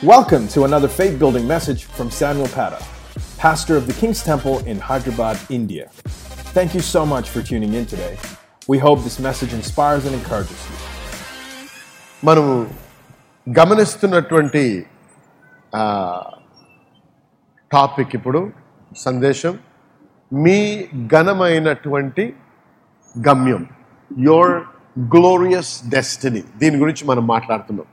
Welcome to another faith building message from Samuel Pata, pastor of the King's Temple in Hyderabad, India. Thank you so much for tuning in today. We hope this message inspires and encourages you. మనము గమనిస్తున్నటువంటి ఆ, topic ఇప్పుడు సందేశం మీ ఘనమైనటువంటి గమ్యం your glorious destiny దీని గురించి మనం మాట్లాడుతున్నాం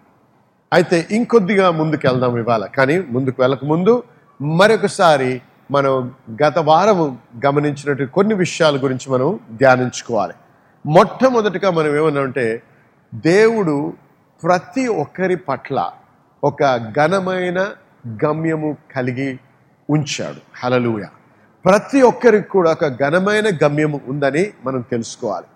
అయితే ఇంకొద్దిగా ముందుకు వెళ్దాం ఇవాళ. కానీ ముందుకు వెళ్ళక ముందు మరొకసారి మనం గత వారం గమనించినట్టు కొన్ని విషయాల గురించి మనం ధ్యానించుకోవాలి. మొట్టమొదటిగా మనం ఏమన్నామంటే దేవుడు ప్రతి ఒక్కరి పట్ల ఒక ఘనమైన గమ్యము కలిగి ఉంచాడు. హలలుయ ప్రతి ఒక్కరికి కూడా ఒక ఘనమైన గమ్యము ఉందని మనం తెలుసుకోవాలి.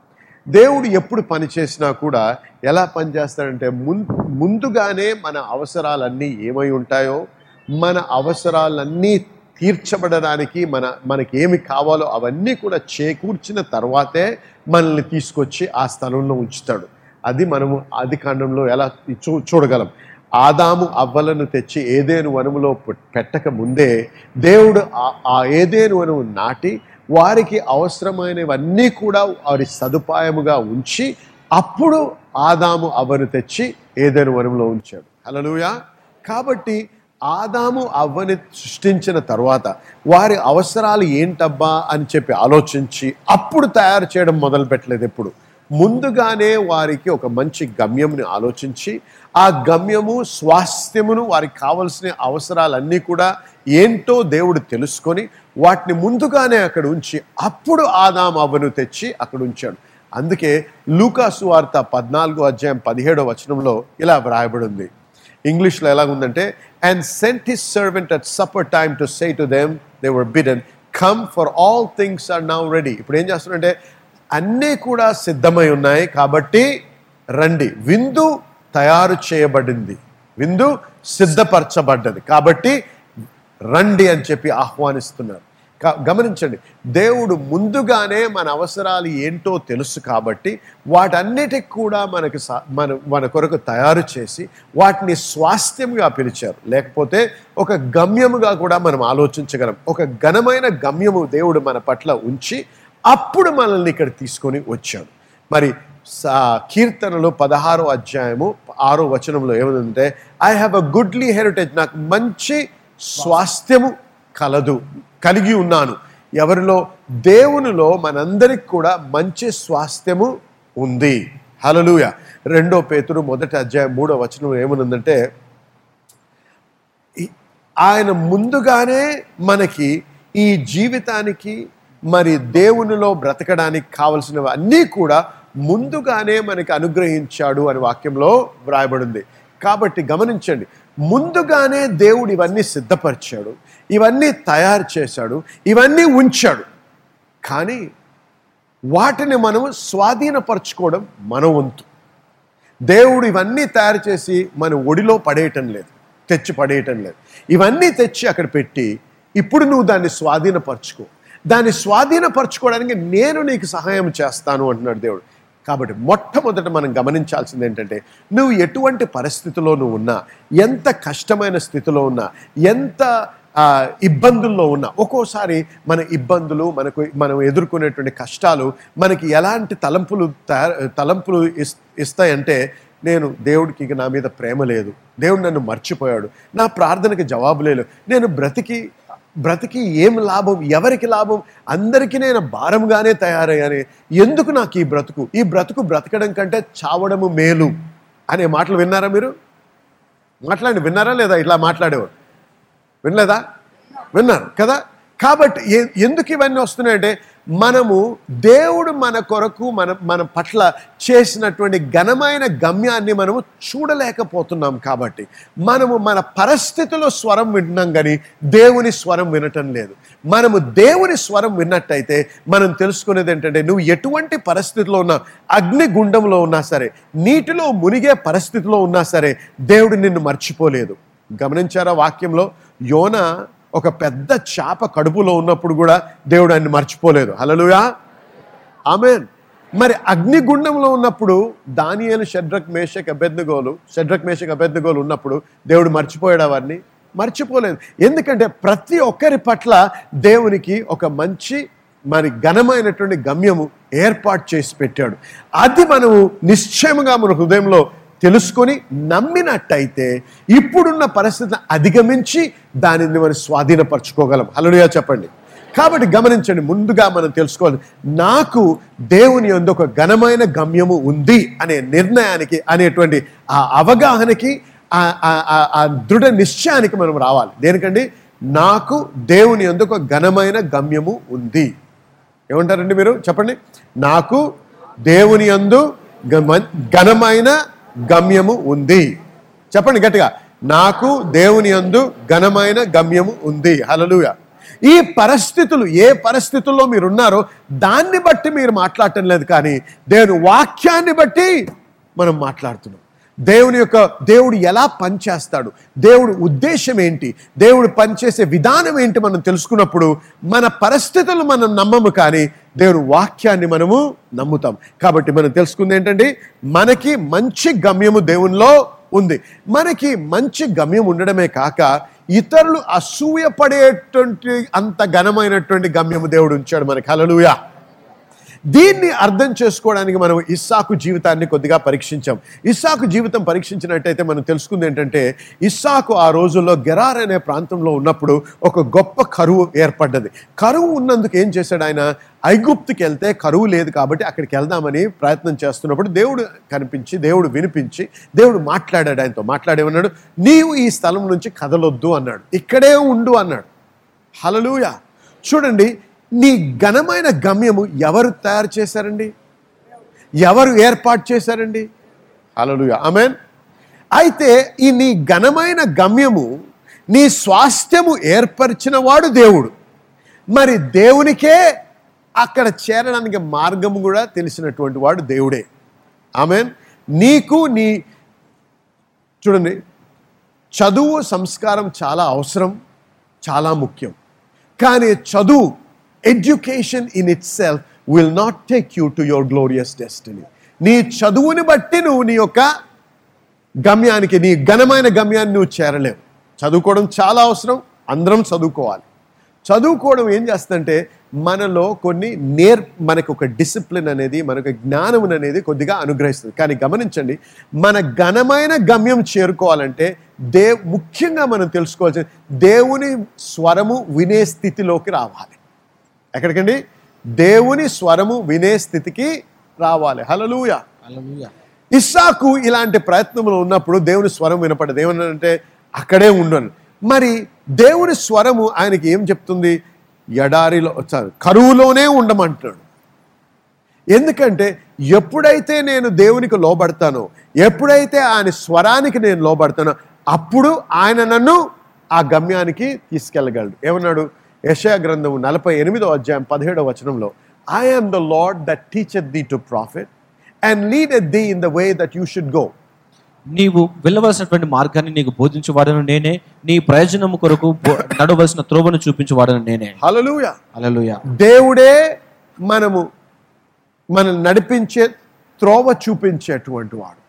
దేవుడు ఎప్పుడు పని చేసినా కూడా ఎలా పనిచేస్తాడంటే ముం- ముందుగానే మన అవసరాలన్నీ ఏమై ఉంటాయో మన అవసరాలన్నీ తీర్చబడడానికి మన మనకి ఏమి కావాలో అవన్నీ కూడా చేకూర్చిన తర్వాతే మనల్ని తీసుకొచ్చి ఆ స్థలంలో ఉంచుతాడు. అది మనము ఆది కాండంలో ఎలా చూ చూడగలం. ఆదాము అవ్వలను తెచ్చి ఏదేను వనములో పె- పెట్టక ముందే దేవుడు ఆ- ఆ ఏదేను వనము నాటి వారికి అవసరమైనవన్నీ కూడా వారి సదుపాయముగా ఉంచి అప్పుడు ఆదాము అవ్వను తెచ్చి ఏదైనా వనంలో ఉంచాడు. హలలుయా కాబట్టి ఆదాము అవ్వని సృష్టించిన తర్వాత వారి అవసరాలు ఏంటబ్బా అని చెప్పి ఆలోచించి అప్పుడు తయారు చేయడం మొదలు పెట్టలేదు ఎప్పుడు. ముందుగానే వారికి ఒక మంచి గమ్యంని ఆలోచించి ఆ గమ్యము స్వాస్థ్యమును వారికి కావలసిన అవసరాలన్నీ కూడా ఏంటో దేవుడు తెలుసుకొని వాటిని ముందుగానే అక్కడ ఉంచి అప్పుడు ఆదాం అవ్వను తెచ్చి అక్కడ ఉంచాడు. అందుకే లూకాసు వార్త పద్నాలుగో అధ్యాయం పదిహేడో వచనంలో ఇలా వ్రాయబడి ఉంది ఇంగ్లీష్లో ఎలా ఉందంటే and sent his servant at supper time to say to them they were bidden come for all things are now ready ఇప్పుడు ఏం చేస్తున్నారంటే అన్నీ కూడా సిద్ధమై ఉన్నాయి కాబట్టి రండి. విందు తయారు చేయబడింది. విందు సిద్ధపరచబడ్డది. కాబట్టి రండి అని చెప్పి ఆహ్వానిస్తున్నారు. గమనించండి. దేవుడు ముందుగానే మన అవసరాలు ఏంటో తెలుసు కాబట్టి వాటన్నిటికి కూడా మనకు మన మన కొరకు తయారు చేసి వాటిని స్వాస్థ్యంగా పిలిచారు. లేకపోతే ఒక గమ్యముగా కూడా మనం ఆలోచించగలం. ఒక ఘనమైన గమ్యము దేవుడు మన పట్ల ఉంచి అప్పుడు మనల్ని ఇక్కడ తీసుకొని వచ్చాడు. మరి సా- కీర్తనలు పదహారో అధ్యాయము ఆరో వచనంలో ఏముందంటే I have a goodly heritage నాకు మంచి స్వాస్థ్యము కలదు కలిగి ఉన్నాను. ఎవరిలో? దేవునిలో మనందరికి కూడా మంచి స్వాస్థ్యము ఉంది. హలలుయ రెండో పేతుడు మొదటి అధ్యాయం మూడో వచనం ఏమనుందంటే ఆయన ముందుగానే మనకి ఈ జీవితానికి మరి దేవునిలో బ్రతకడానికి కావలసినవి అన్నీ కూడా ముందుగానే మనకి అనుగ్రహించాడు అని వాక్యంలో వ్రాయబడింది. కాబట్టి గమనించండి ముందుగానే దేవుడు ఇవన్నీ సిద్ధపరిచాడు ఇవన్నీ తయారు చేశాడు ఇవన్నీ ఉంచాడు. కానీ వాటిని మనం స్వాధీనపరచుకోవడం మన వంతు. దేవుడు ఇవన్నీ తయారు చేసి మన ఒడిలో పడేయటం లేదు తెచ్చి పడేయటం లేదు. ఇవన్నీ తెచ్చి అక్కడ పెట్టి ఇప్పుడు నువ్వు దాన్ని స్వాధీనపరచుకో. దాన్ని స్వాధీనపరచుకోవడానికి నేను నీకు సహాయం చేస్తాను అంటున్నాడు దేవుడు. కాబట్టి మొట్టమొదట మనం గమనించాల్సింది ఏంటంటే నువ్వు ఎటువంటి పరిస్థితిలో నువ్వు ఉన్నా ఎంత కష్టమైన స్థితిలో ఉన్నా ఎంత ఇబ్బందుల్లో ఉన్నా ఒక్కోసారి మన ఇబ్బందులు మనకు మనం ఎదుర్కొనేటువంటి కష్టాలు మనకి ఎలాంటి తలంపులు తయారు తలంపులు ఇస్ ఇస్తాయంటే నేను దేవుడికి ఇక నా మీద ప్రేమ లేదు. దేవుడు నన్ను మర్చిపోయాడు. నా ప్రార్థనకి జవాబు లేదు. నేను బ్రతికి బ్రతికి ఏం లాభం? ఎవరికి లాభం? అందరికీ నేను భారంగానే తయారయ్యాను. ఎందుకు నాకు ఈ బ్రతుకు? ఈ బ్రతుకు బ్రతకడం కంటే చావడము మేలు. అనే మాటలు విన్నారా మీరు? మాట్లాడి విన్నారా లేదా? ఇట్లా మాట్లాడేవారు వినలేదా? విన్నారు కదా? కాబట్టి ఎందుకు ఇవన్నీ వస్తున్నాయంటే మనము దేవుడు మన కొరకు మన మన పట్ల చేసినటువంటి ఘనమైన గమ్యాన్ని మనము చూడలేకపోతున్నాం కాబట్టి మనము మన పరిస్థితిలో స్వరం వింటున్నాం కానీ దేవుని స్వరం వినటం లేదు. మనము దేవుని స్వరం విన్నట్టయితే మనం తెలుసుకునేది ఏంటంటే నువ్వు ఎటువంటి పరిస్థితిలో ఉన్నా అగ్ని గుండంలో ఉన్నా సరే నీటిలో మునిగే పరిస్థితిలో ఉన్నా సరే దేవుడు నిన్ను మర్చిపోలేదు. గమనించారా వాక్యంలో? యోన ఒక పెద్ద చేప కడుపులో ఉన్నప్పుడు కూడా దేవుడు ఆయన్ని మర్చిపోలేదు. Hallelujah amen. మరి అగ్నిగుండంలో ఉన్నప్పుడు దానియలు షడ్రక్ మేషక్ అభ్యర్థగోలు షడ్రక్ మేషక్ అభ్యర్థగోలు ఉన్నప్పుడు దేవుడు మర్చిపోయాడు వారిని? మర్చిపోలేదు. ఎందుకంటే ప్రతి ఒక్కరి పట్ల దేవునికి ఒక మంచి మరి ఘనమైనటువంటి గమ్యము ఏర్పాటు చేసి పెట్టాడు. అది మనము నిశ్చయముగా మన హృదయంలో తెలుసుకొని నమ్మినట్టయితే ఇప్పుడున్న పరిస్థితిని అధిగమించి దానిని మనం స్వాధీనపరచుకోగలం. హలోయా చెప్పండి. కాబట్టి గమనించండి ముందుగా మనం తెలుసుకోవాలి నాకు దేవుని యందు ఒక ఘనమైన గమ్యము ఉంది అనే నిర్ణయానికి అనేటువంటి ఆ అవగాహనకి ఆ- దృఢ నిశ్చయానికి మనం రావాలి. దేనికండి? నాకు దేవుని యందు ఒక ఘనమైన గమ్యము ఉంది. ఏమంటారండి మీరు? చెప్పండి. నాకు దేవుని యందు ఘనమైన గమ్యము ఉంది. చెప్పండి గట్టిగా. నాకు దేవుని యందు ఘనమైన గమ్యము ఉంది. హలలుయ ఈ పరిస్థితులు ఏ పరిస్థితుల్లో మీరు ఉన్నారో దాన్ని బట్టి మీరు మాట్లాడటం లేదు కానీ దేవుని వాక్యాన్ని బట్టి మనం మాట్లాడుతున్నాం. దేవుని యొక్క దేవుడు ఎలా పనిచేస్తాడు దేవుడు ఉద్దేశం ఏంటి? దేవుడు పనిచేసే విధానం ఏంటి మనం తెలుసుకున్నప్పుడు మన పరిస్థితులు మనం నమ్మము కానీ దేవుని వాక్యాన్ని మనము నమ్ముతాం. కాబట్టి మనం తెలుసుకుంది ఏంటంటే మనకి మంచి గమ్యము దేవునిలో ఉంది. మనకి మంచి గమ్యం ఉండడమే కాక ఇతరులు అసూయపడేటువంటి అంత ఘనమైనటువంటి గమ్యము దేవుడు ఉంచాడు మనకి. హలలుయా దీన్ని అర్థం చేసుకోవడానికి మనం ఇస్సాకు జీవితాన్ని కొద్దిగా పరీక్షించాం. ఇస్సాకు జీవితం పరీక్షించినట్టయితే మనం తెలుసుకుంది ఏంటంటే ఇస్సాకు ఆ రోజుల్లో గెరార్ అనే ప్రాంతంలో ఉన్నప్పుడు ఒక గొప్ప కరువు ఏర్పడ్డది. కరువు ఉన్నందుకు ఏం చేశాడు ఆయన? ఐగుప్తుకి వెళ్తే కరువు లేదు కాబట్టి అక్కడికి వెళ్దామని ప్రయత్నం చేస్తున్నప్పుడు దేవుడు కనిపించి దేవుడు వినిపించి దేవుడు మాట్లాడాడు ఆయనతో. మాట్లాడేమన్నాడు నీవు ఈ స్థలం నుంచి కదలొద్దు అన్నాడు. ఇక్కడే ఉండు అన్నాడు. హలలుయా చూడండి నీ ఘనమైన గమ్యము ఎవరు తయారు చేశారండి? ఎవరు ఏర్పాటు చేశారండి? Hallelujah amen. అయితే ఈ నీ ఘనమైన గమ్యము నీ స్వాస్థ్యము ఏర్పరిచిన వాడు దేవుడు. మరి దేవునికే అక్కడ చేరడానికి మార్గము కూడా తెలిసినటువంటి వాడు దేవుడే. ఆమెన్. నీకు నీ చూడండి చదువు సంస్కారం చాలా అవసరం చాలా ముఖ్యం. కానీ చదువు education in itself will not take you to your glorious destiny నీ చదువుని బట్టి నువ్వు నీ యొక్క గమ్యానికి నీ ఘనమైన గమ్యాన్ని నువ్వు చేరలేవు. చదువుకోవడం చాలా అవసరం అందరం చదువుకోవాలి. చదువుకోవడం ఏం చేస్తుందంటే మనలో కొన్ని నేర్ మనకు ఒక డిసిప్లిన్ అనేది మనకు జ్ఞానం అనేది కొద్దిగా అనుగ్రహిస్తుంది. కానీ గమనించండి మన ఘనమైన గమ్యం చేరుకోవాలంటే దే ముఖ్యంగా మనం తెలుసుకోవాల్సింది దేవుని స్వరము వినే స్థితిలోకి రావాలి. ఎక్కడికండి? దేవుని స్వరము వినే స్థితికి రావాలి. హలలుయ ఇస్సాకు ఇలాంటి ప్రయత్నంలో ఉన్నప్పుడు దేవుని స్వరం వినపడదు. ఏమన్నాడంటే అక్కడే ఉండను. మరి దేవుని స్వరము ఆయనకి ఏం చెప్తుంది? ఎడారిలో sorry, కరువులోనే ఉండమంటున్నాడు. ఎందుకంటే ఎప్పుడైతే నేను దేవునికి లోబడతానో ఎప్పుడైతే ఆయన స్వరానికి నేను లోబడతానో అప్పుడు ఆయన నన్ను ఆ గమ్యానికి తీసుకెళ్ళగలడు. ఏమన్నాడు? యశయ గ్రంథము నలభై ఎనిమిదో అధ్యాయం పదిహేడో వచనంలో I am the Lord that teacher thee to profit and lead thee in the way that you should go నీవు వెళ్ళవలసినటువంటి మార్గాన్ని నీకు బోధించేవాడను నేనే నీ ప్రయోజనము కొరకు నడవలసిన త్రోవను చూపించేవాడను నేనే. హల్లెలూయా. హల్లెలూయా. దేవుడే మనము మనం నడిపించే త్రోవ చూపించేటువంటి వాడు.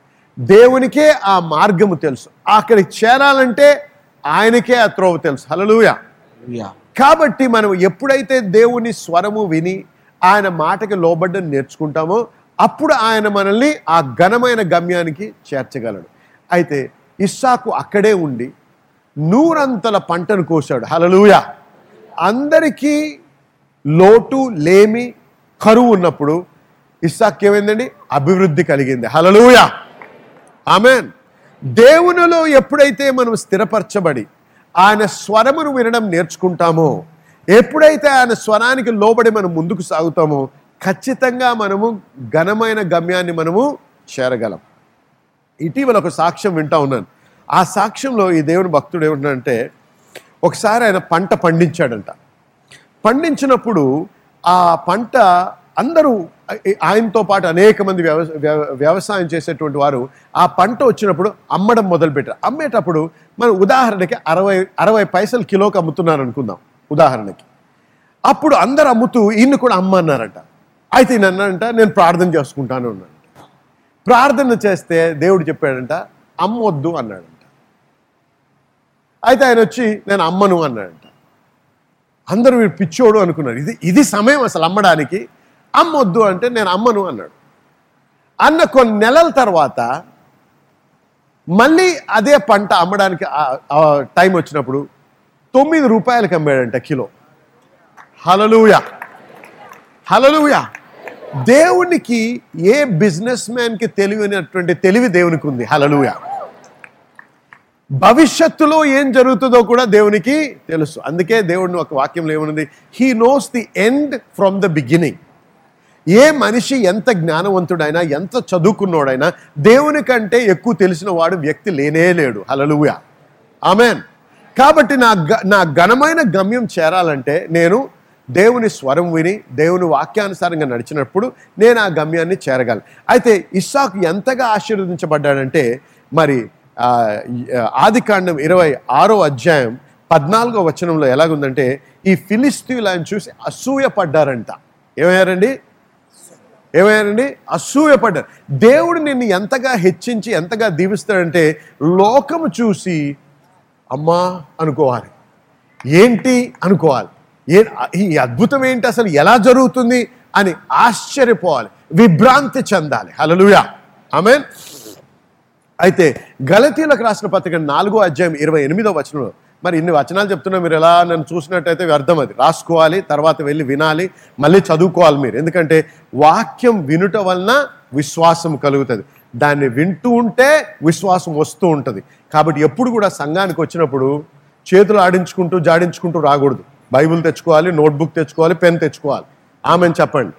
దేవునికే ఆ మార్గము తెలుసు. అక్కడికి చేరాలంటే ఆయనకే ఆ త్రోవ తెలుసు. హల్లెలూయా. కాబట్టి మనం ఎప్పుడైతే దేవుని స్వరము విని ఆయన మాటకి లోబడ్డం నేర్చుకుంటామో అప్పుడు ఆయన మనల్ని ఆ ఘనమైన గమ్యానికి చేర్చగలడు. అయితే ఇస్సాకు అక్కడే ఉండి నూరంతల పంటను కోశాడు. హలలుయ అందరికీ లోటు లేమి కరువు ఉన్నప్పుడు ఇస్సాక్ ఏమైందండి? అభివృద్ధి కలిగింది. Hallelujah amen! దేవునిలో ఎప్పుడైతే మనం స్థిరపరచబడి ఆయన స్వరమును వినడం నేర్చుకుంటామో. ఎప్పుడైతే ఆయన స్వరానికి లోబడి మనం ముందుకు సాగుతామో ఖచ్చితంగా మనము ఘనమైన గమ్యాన్ని మనము చేరగలం. ఇటీవల ఒక సాక్ష్యం వింటా ఉన్నాను. ఆ సాక్ష్యంలో ఈ దేవుని భక్తుడు ఏమంటాడంటే ఒకసారి ఆయన పంట పండించాడంట. పండించినప్పుడు ఆ పంట అందరూ ఆయనతో పాటు అనేక మంది వ్యవ వ్యవసాయం చేసేటువంటి వారు ఆ పంట వచ్చినప్పుడు అమ్మడం మొదలుపెట్టారు. అమ్మేటప్పుడు మనం ఉదాహరణకి అరవై అరవై పైసలు కిలోకి అమ్ముతున్నారు అనుకుందాం ఉదాహరణకి. అప్పుడు అందరు అమ్ముతూ ఈయన కూడా అమ్మన్నారట. అయితే ఈయన అన్నారంట నేను ప్రార్థన చేసుకుంటాను అన్నాడు ప్రార్థన చేస్తే దేవుడు చెప్పాడంట అమ్మొద్దు అన్నాడంట. అయితే ఆయన వచ్చి నేను అమ్మను అన్నాడంట. అందరూ వీడు పిచ్చోడు అనుకున్నారు. ఇది ఇది సమయం అసలు అమ్మడానికి. అమ్మొద్దు అంటే నేను అమ్మను అన్నాడు. అన్న కొన్ని నెలల తర్వాత మళ్ళీ అదే పంట అమ్మడానికి టైం వచ్చినప్పుడు తొమ్మిది రూపాయలకి అమ్మాడంట కిలో. హలలుయ హలలుయ దేవునికి ఏ బిజినెస్ మ్యాన్కి తెలివినటువంటి తెలివి దేవునికి ఉంది హలలుయ భవిష్యత్తులో ఏం జరుగుతుందో కూడా దేవునికి తెలుసు. అందుకే దేవుడిని ఒక వాక్యంలో ఏమనుంది? He knows the end from the beginning ఏ మనిషి ఎంత జ్ఞానవంతుడైనా ఎంత చదువుకున్నోడైనా దేవుని కంటే ఎక్కువ తెలిసిన వాడు వ్యక్తి లేనే లేడు. Hallelujah amen. కాబట్టి నా నా ఘనమైన గమ్యం చేరాలంటే నేను దేవుని స్వరం విని దేవుని వాక్యానుసారంగా నడిచినప్పుడు నేను ఆ గమ్యాన్ని చేరగలను. అయితే ఇస్సాకు ఎంతగా ఆశీర్వదించబడ్డాడంటే మరి ఆది కాండం ఇరవై ఆరో అధ్యాయం పద్నాలుగో వచనంలో ఎలాగుందంటే ఈ ఫిలిస్తీన్లు చూసి అసూయ పడ్డారంట ఏమయ్యారండి? ఏమయ్యారండి? అసూయపడ్డారు. దేవుడు నిన్ను ఎంతగా హెచ్చించి ఎంతగా దీవిస్తాడంటే లోకము చూసి అమ్మా అనుకోవాలి. ఏంటి అనుకోవాలి? ఏ ఈ అద్భుతం ఏంటి అసలు? ఎలా జరుగుతుంది? అని ఆశ్చర్యపోవాలి. విభ్రాంతి చెందాలి. హలలుయా ఆమె అయితే గలతీలకు రాసిన పత్రిక నాలుగో అధ్యాయం ఇరవై ఎనిమిదో వచనంలో మరి ఇన్ని వచనాలు చెప్తున్నా మీరు ఎలా నన్ను చూసినట్టయితే అర్థం అది. రాసుకోవాలి తర్వాత వెళ్ళి వినాలి మళ్ళీ చదువుకోవాలి మీరు. ఎందుకంటే వాక్యం వినుట వలన విశ్వాసం కలుగుతుంది. దాన్ని వింటూ ఉంటే విశ్వాసం వస్తూ ఉంటుంది. కాబట్టి ఎప్పుడు కూడా సంఘానికి వచ్చినప్పుడు చేతులు ఆడించుకుంటూ జాడించుకుంటూ రాకూడదు. బైబిల్ తెచ్చుకోవాలి నోట్బుక్ తెచ్చుకోవాలి పెన్ తెచ్చుకోవాలి. ఆమెను చెప్పండి.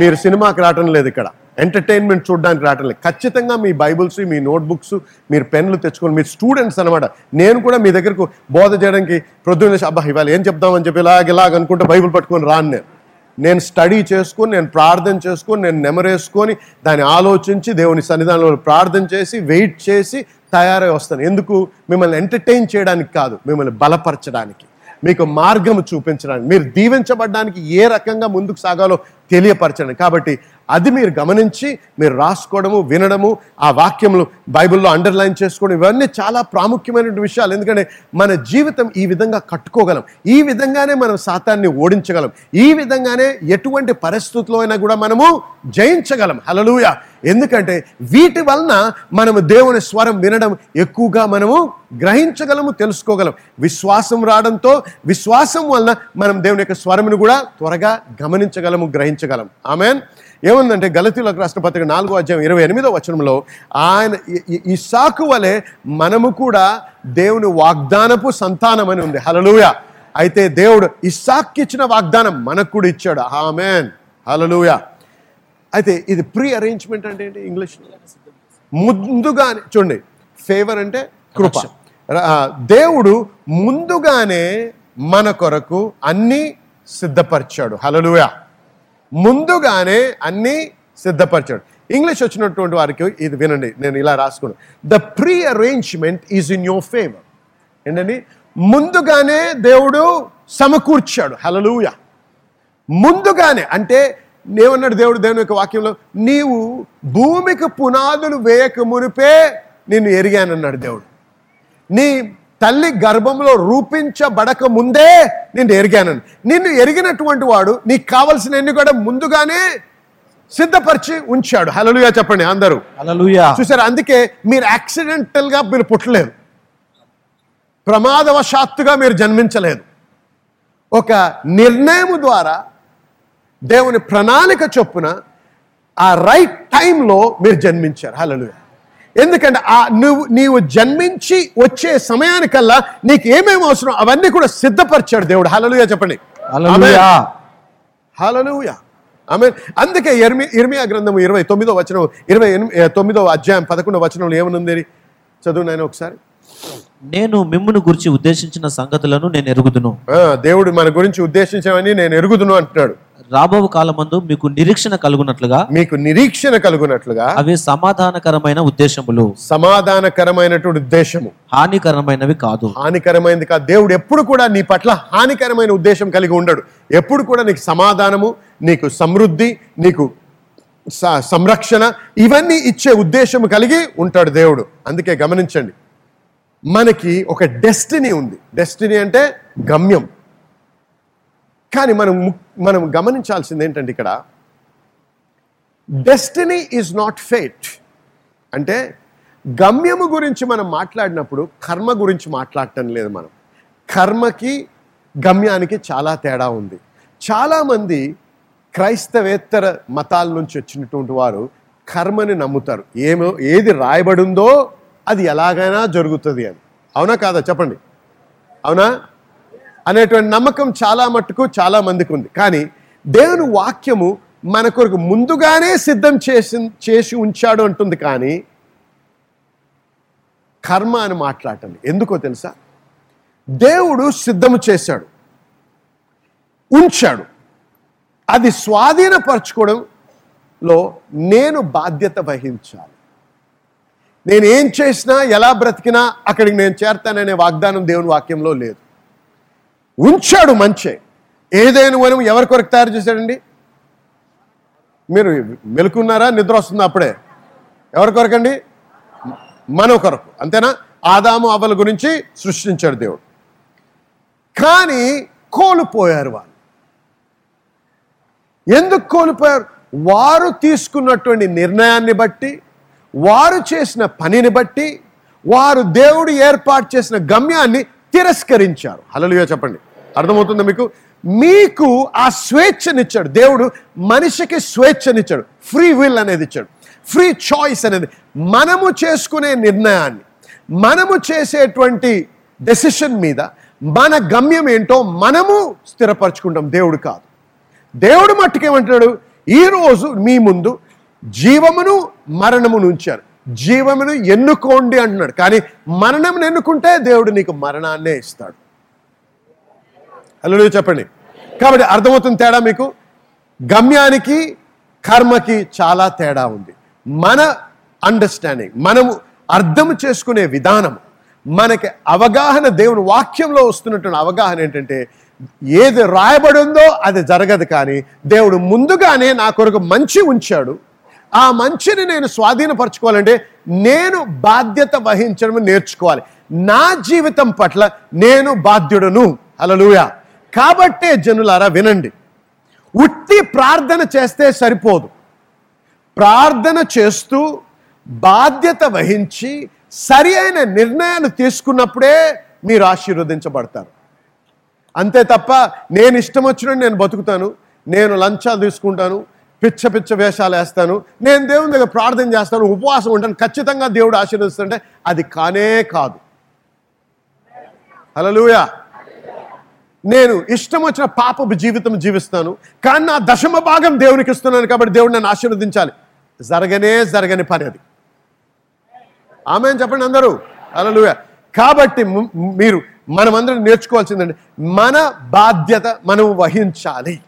మీరు సినిమాకి రావటం లేదు ఇక్కడ. ఎంటర్టైన్మెంట్ చూడడానికి రావటం లేదు ఖచ్చితంగా మీ బైబుల్స్ మీ నోట్బుక్స్ మీరు పెన్లు తెచ్చుకొని మీరు స్టూడెంట్స్ అనమాట నేను కూడా మీ దగ్గరకు బోధ చేయడానికి ప్రొద్దున అబ్బా ఇవాళ ఏం చెప్దామని చెప్పి ఇలాగ ఇలాగ అనుకుంటే బైబిల్ పట్టుకొని రాను నేను. నేను స్టడీ చేసుకొని నేను ప్రార్థన చేసుకొని నేను నెమరేసుకొని దాన్ని ఆలోచించి దేవుని సన్నిధానంలో ప్రార్థన చేసి వెయిట్ చేసి తయారై వస్తాను. ఎందుకు? మిమ్మల్ని ఎంటర్టైన్ చేయడానికి కాదు మిమ్మల్ని బలపరచడానికి. మీకు మార్గం చూపించడానికి. మీరు దీవించబడడానికి ఏ రకంగా ముందుకు సాగాలో తెలియపరచండి. కాబట్టి అది మీరు గమనించి మీరు రాసుకోవడము వినడము ఆ వాక్యములు బైబిల్లో అండర్లైన్ చేసుకోవడం ఇవన్నీ చాలా ప్రాముఖ్యమైన విషయాలు. ఎందుకంటే మన జీవితం ఈ విధంగా కట్టుకోగలం. ఈ విధంగానే మనం శాతాన్ని ఓడించగలం. ఈ విధంగానే ఎటువంటి పరిస్థితుల్లో అయినా కూడా మనము జయించగలం. హలలుయ ఎందుకంటే వీటి వలన మనము దేవుని స్వరం వినడం ఎక్కువగా మనము గ్రహించగలము తెలుసుకోగలం. విశ్వాసం రావడంతో విశ్వాసం వలన మనం దేవుని యొక్క స్వరమును కూడా త్వరగా గమనించగలము గ్రహించగలం. ఆమెన్. ఏముందంటే గలతీలకు రాష్ట్ర పత్రిక నాలుగో అధ్యాయం ఇరవై ఎనిమిదో వచనంలో ఆయన ఈ- సాకు వలె మనము కూడా దేవుని వాగ్దానపు సంతానం అని ఉంది. హలలుయ అయితే దేవుడు ఇస్సాక్కి ఇచ్చిన వాగ్దానం మనకు కూడా ఇచ్చాడు. ఆమెన్. హలలుయ అయితే ఇది ప్రీ అరేంజ్మెంట్ అంటే ఏంటి ఇంగ్లీష్? ముందుగానే చూడండి. ఫేవర్ అంటే కృప. దేవుడు ముందుగానే మన కొరకు అన్నీ సిద్ధపరిచాడు. హలలుయ ముందుగానే అన్నీ సిద్ధపరిచాడు. ఇంగ్లీష్ వచ్చినటువంటి వారికి ఇది వినండి నేను ఇలా రాసుకున్నాను the prearrangement is in your favour ఏంటండి? ముందుగానే దేవుడు సమకూర్చాడు. హలలుయ ముందుగానే అంటే ఏమన్నాడు దేవుడు దేవుని యొక్క వాక్యంలో? నీవు భూమికి పునాదులు వేయక మునిపే నిన్ను ఎరిగానన్నాడు దేవుడు. నీ తల్లి గర్భంలో రూపించబడక ముందే నిన్ను ఎరిగానని. నిన్ను ఎరిగినటువంటి వాడు నీకు కావలసినన్ని కూడా ముందుగానే సిద్ధపరిచి ఉంచాడు. హలలుగా చెప్పండి అందరూ. హల్లెలూయా. చూసారు? అందుకే మీరు యాక్సిడెంటల్గా మీరు పుట్టలేరు ప్రమాదవశాత్తుగా మీరు జన్మించలేదు. ఒక నిర్ణయం ద్వారా దేవుని ప్రణాళిక చొప్పున ఆ రైట్ టైంలో మీరు జన్మించారు. హలలు ఎందుకంటే ఆ నువ్వు నీవు జన్మించి వచ్చే సమయానికల్లా నీకు ఏమేమి అవసరం అవన్నీ కూడా సిద్ధపరిచాడు దేవుడు. హలలుగా చెప్పండి. హలలుయ ఆమె అందుకే ఇర్మి ఇర్మియా గ్రంథము ఇరవై తొమ్మిదో వచనం ఇరవై ఎనిమిది తొమ్మిదో అధ్యాయం పదకొండో వచనంలో ఏమనుంది చదువు నాయన ఒకసారి. నేను మిమ్మును గురించి ఉద్దేశించిన సంగతులను నేను ఎరుగుదును. ఆ, దేవుడు మన గురించి ఉద్దేశించామని నేను ఎరుగుదును అంటున్నాడు. రాబో కాలమందు మీకు నిరీక్షణ కలుగునట్లుగా మీకు నిరీక్షణ కలుగునట్లుగా అవి సమాధానకరమైన ఉద్దేశములు. సమాధానకరమైనటువంటి ఉద్దేశము. హానికరమైనవి కాదు. హానికరమైనది కాదు. దేవుడు ఎప్పుడు కూడా నీ పట్ల హానికరమైన ఉద్దేశం కలిగి ఉండడు. ఎప్పుడు కూడా నీకు సమాధానము నీకు సమృద్ధి నీకు సంరక్షణ ఇవన్నీ ఇచ్చే ఉద్దేశం కలిగి ఉంటాడు దేవుడు. అందుకే గమనించండి. మనకి ఒక డెస్టినీ ఉంది. డెస్టినీ అంటే గమ్యం. కానీ మనం మనం గమనించాల్సింది ఏంటంటే ఇక్కడ డెస్టినీ ఈజ్ నాట్ ఫేట్ అంటే గమ్యము గురించి మనం మాట్లాడినప్పుడు కర్మ గురించి మాట్లాడటం లేదు మనం. కర్మకి గమ్యానికి చాలా తేడా ఉంది. చాలామంది క్రైస్తవేత్తర మతాల నుంచి వచ్చినటువంటి వారు కర్మని నమ్ముతారు. ఏమో ఏది రాయబడిందో అది ఎలాగైనా జరుగుతుంది అని. అవునా కాదా? చెప్పండి. అవునా? అనేటువంటి నమ్మకం చాలా మట్టుకు చాలా మందికి ఉంది. కానీ దేవుని వాక్యము మన కొరకు ముందుగానే సిద్ధం చేసి చేసి ఉంచాడు అంటుంది కానీ కర్మ అని మాట్లాడటం ఎందుకో తెలుసా? దేవుడు సిద్ధము చేశాడు. ఉంచాడు. అది స్వాధీనపరచుకోవడంలో నేను బాధ్యత వహించాలి. నేను ఏం చేసినా ఎలా బ్రతికినా అక్కడికి నేను చేరతాననే వాగ్దానం దేవుని వాక్యంలో లేదు. ఉంచాడు మంచే. ఏదైనా వనం ఎవరి కొరకు తయారు చేశాడండి? మీరు మెలుకున్నారా? నిద్ర వస్తుందా అప్పుడే? ఎవరి కొరకండి? మన కొరకు. అంతేనా? ఆదాము అవల గురించి సృష్టించాడు దేవుడు. కానీ కోల్పోయారు వాళ్ళు. ఎందుకు కోల్పోయారు? వారు తీసుకున్నటువంటి నిర్ణయాన్ని బట్టి వారు చేసిన పనిని బట్టి వారు దేవుడు ఏర్పాటు చేసిన గమ్యాన్ని తిరస్కరించారు. హలలుగా చెప్పండి. అర్థమవుతుందా మీకు? మీకు ఆ స్వేచ్ఛనిచ్చాడు. దేవుడు మనిషికి స్వేచ్ఛనిచ్చాడు. ఫ్రీ విల్ అనేది ఇచ్చాడు. ఫ్రీ చాయిస్ అనేది. మనము చేసుకునే నిర్ణయాన్ని మనము చేసేటువంటి డెసిషన్ మీద మన గమ్యం ఏంటో మనము స్థిరపరచుకుంటాం. దేవుడు కాదు. దేవుడు మట్టుకేమంటున్నాడు? ఈరోజు మీ ముందు జీవమును మరణమును ఉంచారు. జీవమును ఎన్నుకోండి అంటున్నాడు. కానీ మరణం ఎన్నుకుంటే దేవుడు నీకు మరణాన్నే ఇస్తాడు. హలో చెప్పండి. కాబట్టి అర్థమవుతుంది తేడా మీకు? గమ్యానికి కర్మకి చాలా తేడా ఉంది. మన అండర్స్టాండింగ్ మనము అర్థం చేసుకునే విధానం మనకి అవగాహన దేవుని వాక్యంలో వస్తున్నటువంటి అవగాహన ఏంటంటే ఏది రాయబడి ఉందో అది జరగదు కానీ దేవుడు ముందుగానే నా కొరకు మంచి ఉంచాడు. ఆ మంచిని నేను స్వాధీనపరచుకోవాలంటే నేను బాధ్యత వహించడం నేర్చుకోవాలి. నా జీవితం పట్ల నేను బాధ్యుడను. అలలుయా కాబట్టే జనులారా వినండి. ఉట్టి ప్రార్థన చేస్తే సరిపోదు. ప్రార్థన చేస్తూ బాధ్యత వహించి సరి అయిన నిర్ణయాలు తీసుకున్నప్పుడే మీరు ఆశీర్వదించబడతారు. అంతే తప్ప నేను ఇష్టం వచ్చినట్టు నేను బతుకుతాను. నేను లంచాలు తీసుకుంటాను. పిచ్చ పిచ్చ వేషాలు వేస్తాను. నేను దేవుని దగ్గర ప్రార్థన చేస్తాను ఉపవాసం ఉంటాను. ఖచ్చితంగా దేవుడు ఆశీర్వదిస్తుంటే అది కానే కాదు. హల్లెలూయా. నేను ఇష్టం వచ్చిన పాపపు జీవితం జీవిస్తాను. కానీ నా దశమ భాగం దేవునికి ఇస్తున్నాను కాబట్టి దేవుడు నన్ను ఆశీర్వదించాలి. జరగనే జరగని పని అది. ఆమె చెప్పండి అందరూ. అలలుయ కాబట్టి మీరు మనమందరం నేర్చుకోవాల్సిందండి మన బాధ్యత మనం వహించాలి.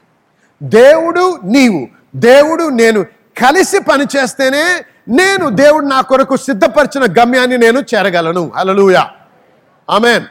దేవుడు నీవు దేవుడు నేను కలిసి పని చేస్తేనే నేను దేవుడు నా కొరకు సిద్ధపరిచిన గమ్యాన్ని నేను చేరగలను. అలలుయా ఆమెన్.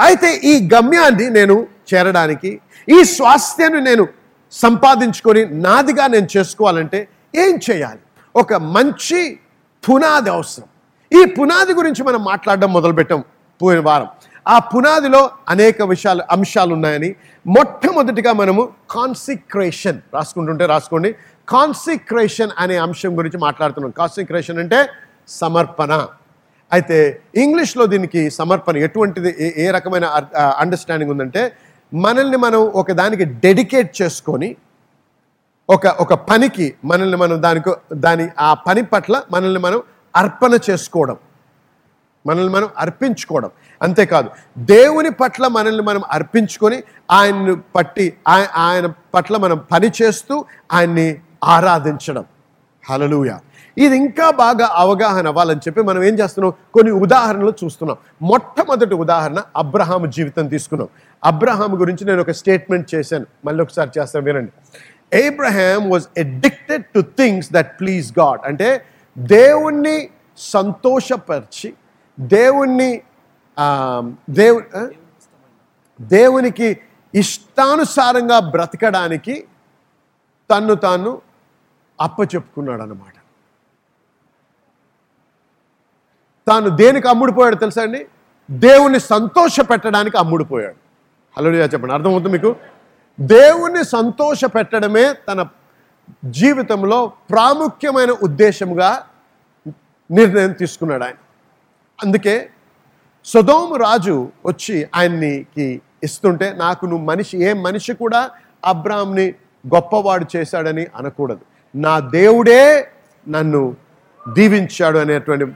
అయితే ఈ గమ్యాన్ని నేను చేరడానికి ఈ స్వాస్థ్యాన్ని నేను సంపాదించుకొని నాదిగా నేను చేసుకోవాలంటే ఏం చేయాలి? ఒక మంచి పునాది అవసరం. ఈ పునాది గురించి మనం మాట్లాడడం మొదలుపెట్టాం పోయిన వారం. ఆ పునాదిలో అనేక విషయాలు అంశాలు ఉన్నాయని మొట్టమొదటిగా మనము కాన్సిక్రేషన్ రాసుకుంటుంటే రాసుకోండి. కాన్సిక్రేషన్ అనే అంశం గురించి మాట్లాడుతున్నాం. కాన్సిక్రేషన్ అంటే సమర్పణ. అయితే ఇంగ్లీష్లో దీనికి సమర్పణ ఎటువంటిది ఏ- ఏ రకమైన అండర్స్టాండింగ్ ఉందంటే మనల్ని మనం ఒక దానికి డెడికేట్ చేసుకొని ఒక ఒక పనికి మనల్ని మనం దానికి దాని ఆ పని పట్ల మనల్ని మనం అర్పణ చేసుకోవడం. మనల్ని మనం అర్పించుకోవడం. అంతేకాదు దేవుని పట్ల మనల్ని మనం అర్పించుకొని ఆయన్ని పట్టి ఆయన పట్ల మనం పని చేస్తూ ఆయన్ని ఆరాధించడం. హలలుయ ఇది ఇంకా బాగా అవగాహన అవ్వాలని చెప్పి మనం ఏం చేస్తున్నాం? కొన్ని ఉదాహరణలు చూస్తున్నాం. మొట్టమొదటి ఉదాహరణ అబ్రహాం జీవితం తీసుకున్నాం. అబ్రహాం గురించి నేను ఒక స్టేట్మెంట్ చేశాను. మళ్ళీ ఒకసారి చేస్తాను వినండి. Abraham was addicted to things that please God అంటే దేవుణ్ణి సంతోషపరిచి దేవుణ్ణి దేవు దేవునికి ఇష్టానుసారంగా బ్రతకడానికి తన్ను తాను అప్పచెప్పుకున్నాడు అన్నమాట తాను దేనికి అమ్ముడిపోయాడు తెలుసా అండి? దేవుణ్ణి సంతోష పెట్టడానికి అమ్ముడుపోయాడు. హలో చెప్పండి అర్థమవుతుంది మీకు? దేవుణ్ణి సంతోష పెట్టడమే తన జీవితంలో ప్రాముఖ్యమైన ఉద్దేశంగా నిర్ణయం తీసుకున్నాడు ఆయన. అందుకే సొదోము రాజు వచ్చి ఆయన్నికి ఇస్తుంటే నాకు నువ్వు మనిషి ఏ మనిషి కూడా అబ్రామ్ని గొప్పవాడు చేశాడని అనకూడదు. నా దేవుడే నన్ను దీవించాడు అనేటువంటి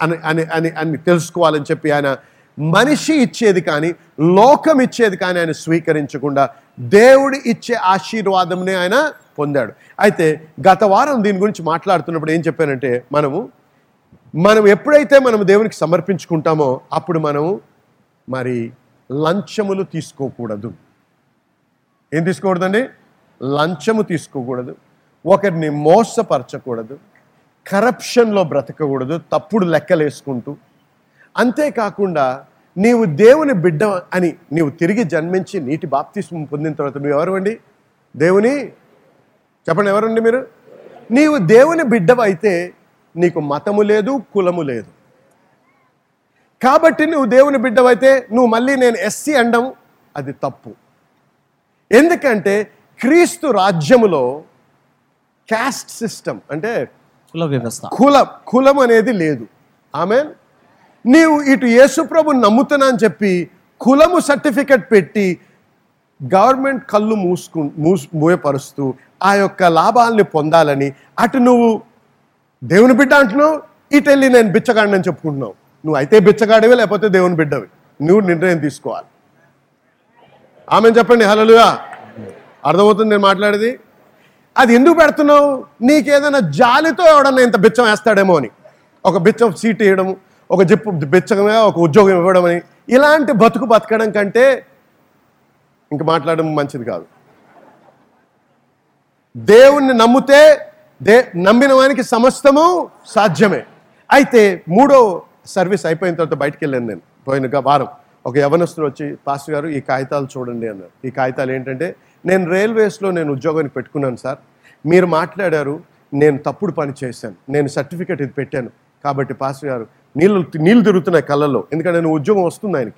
అని అని అని అని తెలుసుకోవాలని చెప్పి ఆయన మనిషి ఇచ్చేది కానీ లోకం ఇచ్చేది కానీ ఆయన స్వీకరించకుండా దేవుడు ఇచ్చే ఆశీర్వాదంనే ఆయన పొందాడు. అయితే గత వారం దీని గురించి మాట్లాడుతున్నప్పుడు ఏం చెప్పానంటే మనము మనం ఎప్పుడైతే మనం దేవునికి సమర్పించుకుంటామో అప్పుడు మనము మరి లంచములు తీసుకోకూడదు. ఏం తీసుకోకూడదండి? లంచము తీసుకోకూడదు. ఒకరిని మోసపరచకూడదు. కరప్షన్లో బ్రతకకూడదు. తప్పుడు లెక్కలేసుకుంటూ. అంతేకాకుండా నీవు దేవుని బిడ్డ అని నీవు తిరిగి జన్మించి నీటి బాప్తిస్మం పొందిన తర్వాత నువ్వు ఎవరు అండి దేవుని? చెప్పండి ఎవరండి మీరు? నీవు దేవుని బిడ్డవైతే నీకు మతము లేదు కులము లేదు. కాబట్టి నువ్వు దేవుని బిడ్డవైతే నువ్వు మళ్ళీ నేను ఎస్సీ అండం అది తప్పు. ఎందుకంటే క్రీస్తు రాజ్యములో క్యాస్ట్ సిస్టమ్ అంటే కుల వ్యవస్థ. కుల కులం అనేది లేదు. ఆమె నీవు ఇటు యేసుప్రభు నమ్ముతున్నా అని చెప్పి కులము సర్టిఫికెట్ పెట్టి గవర్నమెంట్ కళ్ళు మూసుకు మూసు మూయపరుస్తూ ఆ యొక్క లాభాలని పొందాలని అటు నువ్వు దేవుని బిడ్డ అంటున్నావు ఇటు వెళ్ళి నేను బిచ్చగాడిని చెప్పుకుంటున్నావు. నువ్వు అయితే బిచ్చగాడివే లేకపోతే దేవుని బిడ్డవి. నువ్వు నిర్ణయం తీసుకోవాలి. ఆమె చెప్పండి హలలుగా అర్థమవుతుంది నేను మాట్లాడేది? అది ఎందుకు పెడుతున్నావు? నీకేదైనా జాలితో ఎవడన్నా ఇంత బిచ్చం వేస్తాడేమో అని. ఒక బిచ్చం సీట్ ఇవ్వడం ఒక జిప్పు బిచ్చమే ఒక ఉద్యోగం ఇవ్వడం అని. ఇలాంటి బతుకు బతకడం కంటే ఇంక మాట్లాడడం మంచిది కాదు. దేవుణ్ణి నమ్మితే దే నమ్మిన వానికి సమస్తము సాధ్యమే. అయితే మూడో సర్వీస్ అయిపోయిన తర్వాత బయటికి వెళ్ళాను నేను. పోయిన గ- వారం ఒక యవనస్తుడు వచ్చి పాస్టర్ గారు ఈ కాగితాలు చూడండి అన్నారు ఈ కాగితాలు ఏంటంటే నేను రైల్వేస్లో నేను ఉద్యోగానికి పెట్టుకున్నాను సార్. మీరు మాట్లాడారు నేను తప్పుడు పని చేశాను. నేను సర్టిఫికెట్ ఇది పెట్టాను. కాబట్టి పాస్టర్ గారు నీళ్ళు నీళ్ళు తిరుగుతున్నాయి కళ్ళల్లో. ఎందుకంటే నేను ఉద్యోగం వస్తుంది ఆయనకి.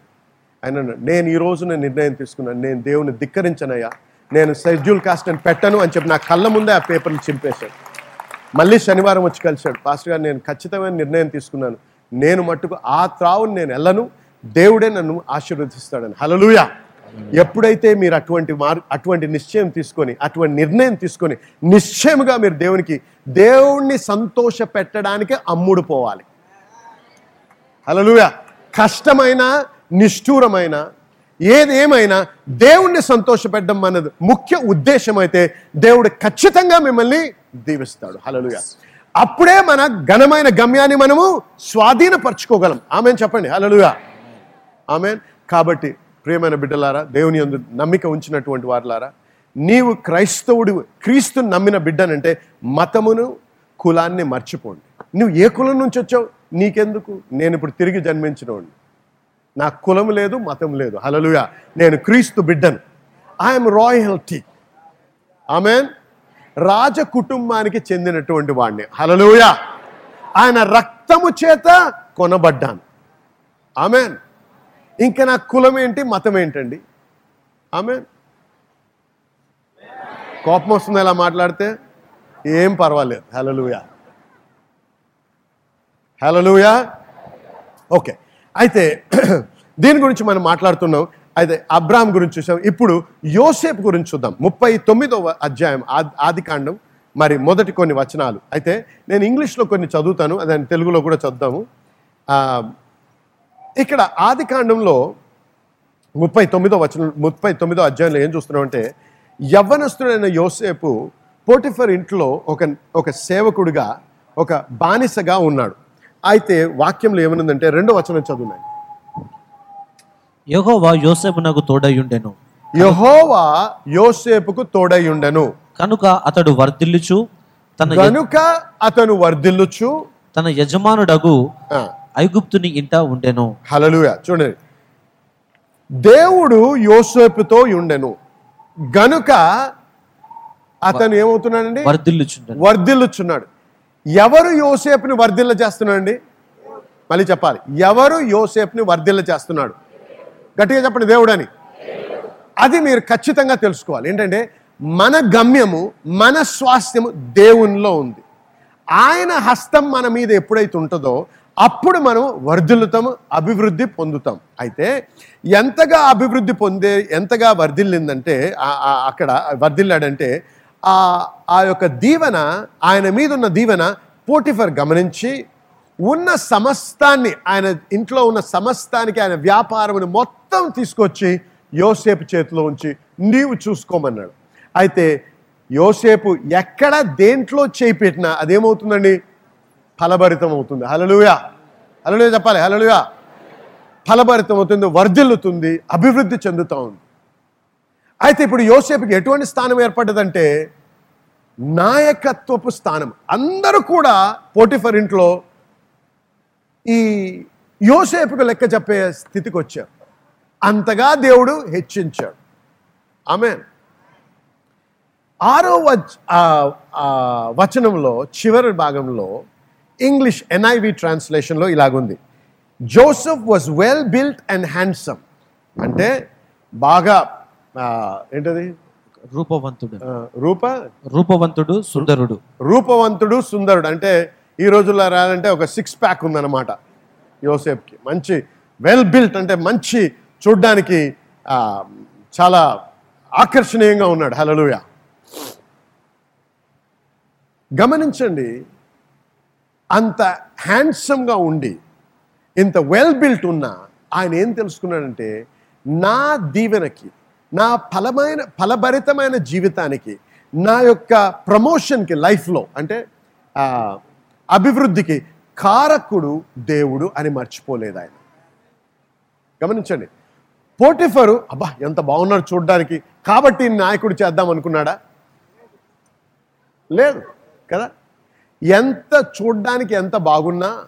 ఆయన నేను ఈ రోజు నేను నిర్ణయం తీసుకున్నాను. నేను దేవుని ధిక్కరించనయ్యా. నేను షెడ్యూల్ కాస్ట్ నేను పెట్టను అని చెప్పి నా కళ్ళ ముందే ఆ పేపర్లు చింపేశాను మళ్ళీ శనివారం వచ్చి కలిశాడు. పాస్టర్ గారు నేను ఖచ్చితమైన నిర్ణయం తీసుకున్నాను. నేను మట్టుకు ఆ త్రావుని నేను వెళ్ళను దేవుడే నన్ను ఆశీర్వదిస్తాడని. హలలుయా ఎప్పుడైతే మీరు అటువంటి మార్ అటువంటి నిశ్చయం తీసుకొని అటువంటి నిర్ణయం తీసుకొని నిశ్చయముగా మీరు దేవునికి దేవుణ్ణి సంతోష పెట్టడానికి అమ్ముడు పోవాలి. హలలుయ కష్టమైన నిష్ఠూరమైన ఏదేమైనా దేవుణ్ణి సంతోషపెట్టడం అన్నది ముఖ్య ఉద్దేశం అయితే దేవుడు ఖచ్చితంగా మిమ్మల్ని దీవిస్తాడు. హలలుయ అప్పుడే మన ఘనమైన గమ్యాన్ని మనము స్వాధీనపరచుకోగలం. ఆమె చెప్పండి. హలలుగా ఆమె కాబట్టి ప్రియమైన బిడ్డలారా దేవుని యందు నమ్మిక ఉంచినటువంటి వారులారా నీవు క్రైస్తవుడు క్రీస్తుని నమ్మిన బిడ్డనంటే మతమును కులాన్ని మర్చిపోండి. నువ్వు ఏ కులం నుంచి వచ్చావు? నీకెందుకు? నేను ఇప్పుడు తిరిగి జన్మించినవాడిని నా కులం లేదు మతం లేదు. హలలుయా నేను క్రీస్తు బిడ్డను. ఐఎమ్ రాయల్టీ ఆమెన్ రాజ కుటుంబానికి చెందినటువంటి వాడిని హలలుయా ఆయన రక్తము చేత కొనబడ్డాను. ఆమెన్ ఇంకా నా కులం ఏంటి మతం ఏంటండి? ఆమెన్ కోపం వస్తుంది ఇలా మాట్లాడితే? ఏం పర్వాలేదు. హలలుయా హలలుయా ఓకే అయితే దీని గురించి మనం మాట్లాడుతున్నాం. అయితే అబ్రాహం గురించి చూసాం. ఇప్పుడు యోసేపు గురించి చూద్దాం. ముప్పై తొమ్మిదవ అధ్యాయం ఆది ఆదికాండం మరి మొదటి కొన్ని వచనాలు. అయితే నేను ఇంగ్లీష్లో కొన్ని చదువుతాను అదే తెలుగులో కూడా చదువుతాము. ఇక్కడ ఇక్కడ ఆదికాండంలో ముప్పై తొమ్మిదో వచనం ముప్పై తొమ్మిదో అధ్యాయంలో ఏం చూస్తున్నామంటే యవ్వనస్తుడైన యోసేపు పోటిఫర్ ఇంట్లో ఒక ఒక సేవకుడిగా ఒక బానిసగా ఉన్నాడు. అయితే వాక్యంలో ఏమనుందంటే రెండో వచనం చదువున్నాను యెహోవా యోసేపునకు తోడయుండెను యహోవా యోసేపుకు తోడై ఉండెను కనుక అతడు వర్ధిల్లుచు తన గనుక అతను వర్ధిల్లుచు. తన యజమానుడగు ఐగుప్తుని ఇంట ఉండెను. హల్లెలూయా. చూడండి. దేవుడు యోసేపుతో ఉండెను. గనుక అతను ఏమవుతున్నాడండి? వర్ధిల్లుచుండను. వర్ధిల్లుచున్నాడు. ఎవరు యోసేపుని వర్ధిల్ల చేస్తున్నాడండి? మళ్ళీ చెప్పాలి. ఎవరు యోసేపుని వర్ధిల్ల చేస్తున్నాడు? గట్టిగా చెప్పండి దేవుడని. అది మీరు ఖచ్చితంగా తెలుసుకోవాలి. ఏంటంటే మన గమ్యము మన స్వాస్థ్యము దేవునిలో ఉంది. ఆయన హస్తం మన మీద ఎప్పుడైతే ఉంటుందో అప్పుడు మనం వర్ధిల్లుతాము అభివృద్ధి పొందుతాం. అయితే ఎంతగా అభివృద్ధి పొందే ఎంతగా వర్ధిల్లిందంటే అక్కడ వర్ధిల్లాడంటే ఆ ఆ యొక్క దీవెన ఆయన మీద ఉన్న దీవెన పోటిఫర్ గమనించి ఉన్న సమస్తాన్ని ఆయన ఇంట్లో ఉన్న సమస్తానికి ఆయన వ్యాపారముని మొత్తం తీసుకొచ్చి యోసేపు చేతిలో ఉంచి నీవు చూసుకోమన్నాడు. అయితే యోసేపు ఎక్కడ దేంట్లో చేయి పెట్టినా అదేమవుతుందండి? ఫలభరితం అవుతుంది హలలుయా హలలుయా చెప్పాలి. హలలుయా ఫలభరితం అవుతుంది వర్ధిల్లుతుంది అభివృద్ధి చెందుతూ ఉంది. అయితే ఇప్పుడు యోసేపుకి ఎటువంటి స్థానం ఏర్పడ్డదంటే నాయకత్వపు స్థానం. అందరూ కూడా పోటిఫర్ ఇంట్లో ఈ యోసేపుకు లెక్క చెప్పే స్థితికి వచ్చారు అంతగా దేవుడు హెచ్చించాడు. ఆమె ఆరో వచ్ ఆ, వచనంలో చివరి భాగంలో ఇంగ్లీష్ ఎన్ఐవి ట్రాన్స్లేషన్లో ఇలాగుంది. Joseph was well built and handsome అంటే బాగా ఏంటది? రూపవంతుడు. రూప? రూపవంతుడు సుందరుడు. రూపవంతుడు సుందరుడు. అంటే ఈ రోజుల్లో రాలంటే ఒక సిక్స్ ప్యాక్ ఉందన్నమాట యోసేఫ్కి మంచి వెల్ బిల్ట్ అంటే మంచి చూడ్డానికి చాలా ఆకర్షణీయంగా ఉన్నాడు. హలలుయ గమనించండి అంత హ్యాండ్సమ్గా ఉండి ఇంత వెల్ బిల్ట్ ఉన్న ఆయన ఏం తెలుసుకున్నాడంటే నా దీవెనకి నా ఫలమైన ఫలభరితమైన జీవితానికి నా యొక్క ప్రమోషన్కి లైఫ్లో అంటే అభివృద్ధికి కారకుడు దేవుడు అని మర్చిపోలేదు ఆయన. గమనించండి. పోటిఫరు అబ్బా ఎంత బాగున్నాడు చూడడానికి. కాబట్టి నాయకుడు చేద్దాం అనుకున్నాడా? లేదు కదా? ఎంత చూడ్డానికి ఎంత బాగున్నా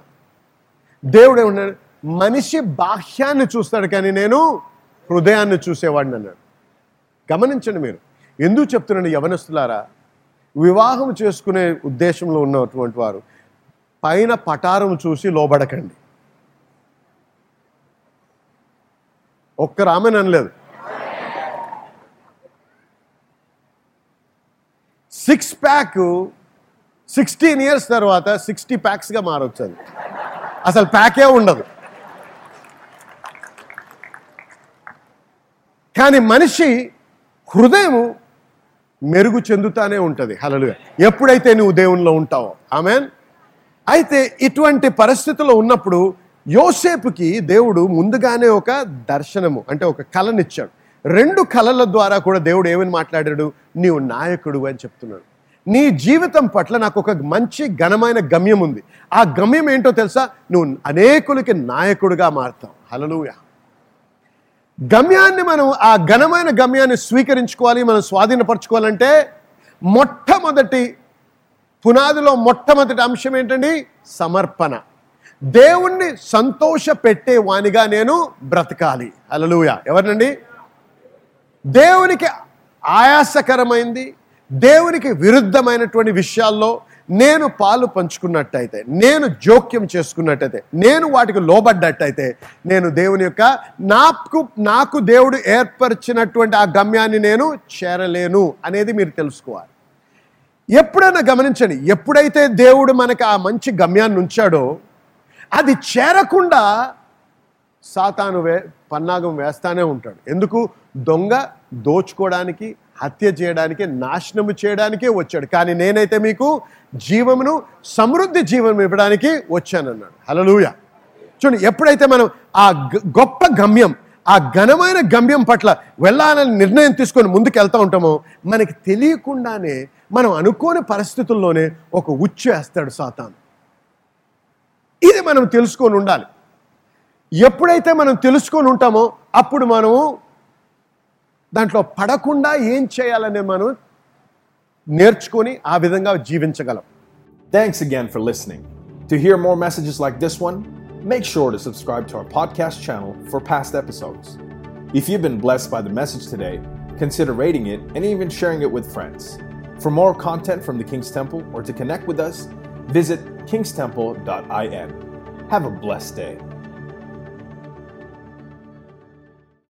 దేవుడు ఏమన్నాడు? మనిషి బాహ్యాన్ని చూస్తాడు కానీ నేను హృదయాన్ని చూసేవాడిని అన్నాడు. గమనించండి మీరు. ఎందుకు చెప్తున్నాను యవనస్తులారా? వివాహం చేసుకునే ఉద్దేశంలో ఉన్నటువంటి వారు పైన పటారం చూసి లోబడకండి. ఒక్క రామని అనలేదు. సిక్స్ ప్యాక్ సిక్స్టీన్ ఇయర్స్ తర్వాత సిక్స్టీ ప్యాక్స్గా మారొచ్చు అది. అసలు ప్యాకే ఉండదు. కానీ మనిషి హృదయము మెరుగు చెందుతానే ఉంటుంది. హలలుగా ఎప్పుడైతే నువ్వు దేవునిలో ఉంటావో. ఆమెన్? అయితే ఇటువంటి పరిస్థితుల్లో ఉన్నప్పుడు యోసేపుకి దేవుడు ముందుగానే ఒక దర్శనము అంటే ఒక కళనిచ్చాడు రెండు కళల ద్వారా కూడా దేవుడు ఏమని మాట్లాడాడు? నీవు నాయకుడు అని చెప్తున్నాడు. నీ జీవితం పట్ల నాకు ఒక మంచి ఘనమైన గమ్యం ఉంది ఆ గమ్యం ఏంటో తెలుసా? నువ్వు అనేకులకి నాయకుడిగా మారుతావు. హలలుయా గమ్యాన్ని మనం ఆ ఘనమైన గమ్యాన్ని స్వీకరించుకోవాలి మనం స్వాధీనపరచుకోవాలంటే మొట్టమొదటి పునాదిలో మొట్టమొదటి అంశం ఏంటండి? సమర్పణ. దేవుణ్ణి సంతోష పెట్టే వానిగా నేను బ్రతకాలి. అలలుయ ఎవరినండి? దేవునికి ఆయాసకరమైంది దేవునికి విరుద్ధమైనటువంటి విషయాల్లో నేను పాలు పంచుకున్నట్టయితే నేను జోక్యం చేసుకున్నట్టయితే నేను వాటికి లోబడ్డట్టయితే నేను దేవుని యొక్క నాకు నాకు దేవుడు ఏర్పరిచినటువంటి ఆ గమ్యాన్ని నేను చేరలేను అనేది మీరు తెలుసుకోవాలి. ఎప్పుడైనా గమనించండి ఎప్పుడైతే దేవుడు మనకు ఆ మంచి గమ్యాన్ని ఉంచాడో అది చేరకుండా సాతాను వే పన్నాగం వేస్తానే ఉంటాడు. ఎందుకు? దొంగ దోచుకోవడానికి హత్య చేయడానికి నాశనము చేయడానికే వచ్చాడు. కానీ నేనైతే మీకు జీవమును సమృద్ధి జీవనం ఇవ్వడానికి వచ్చానన్నాడు. హలలుయ చూడండి ఎప్పుడైతే మనం ఆ గ- గొప్ప గమ్యం ఆ ఘనమైన గమ్యం పట్ల వెళ్ళాలని నిర్ణయం తీసుకొని ముందుకు వెళ్తూ ఉంటామో మనకి తెలియకుండానే మనం అనుకోని పరిస్థితుల్లోనే ఒక ఉచ్చు వేస్తాడు సాతాను. ఇది మనం తెలుసుకొని ఉండాలి. ఎప్పుడైతే మనం తెలుసుకొని ఉంటామో అప్పుడు మనము దాంట్లో పడకుండా ఏం చేయాలనే మనం నేర్చుకొని ఆ విధంగా జీవించగలం Thanks again for listening. To hear more messages like this one, make sure to subscribe to our podcast channel for past episodes. If you've been blessed by the message today, consider rating it and even sharing it with friends. For more content from the King's Temple or to connect with us, visit kingstemple.in. Have a blessed day.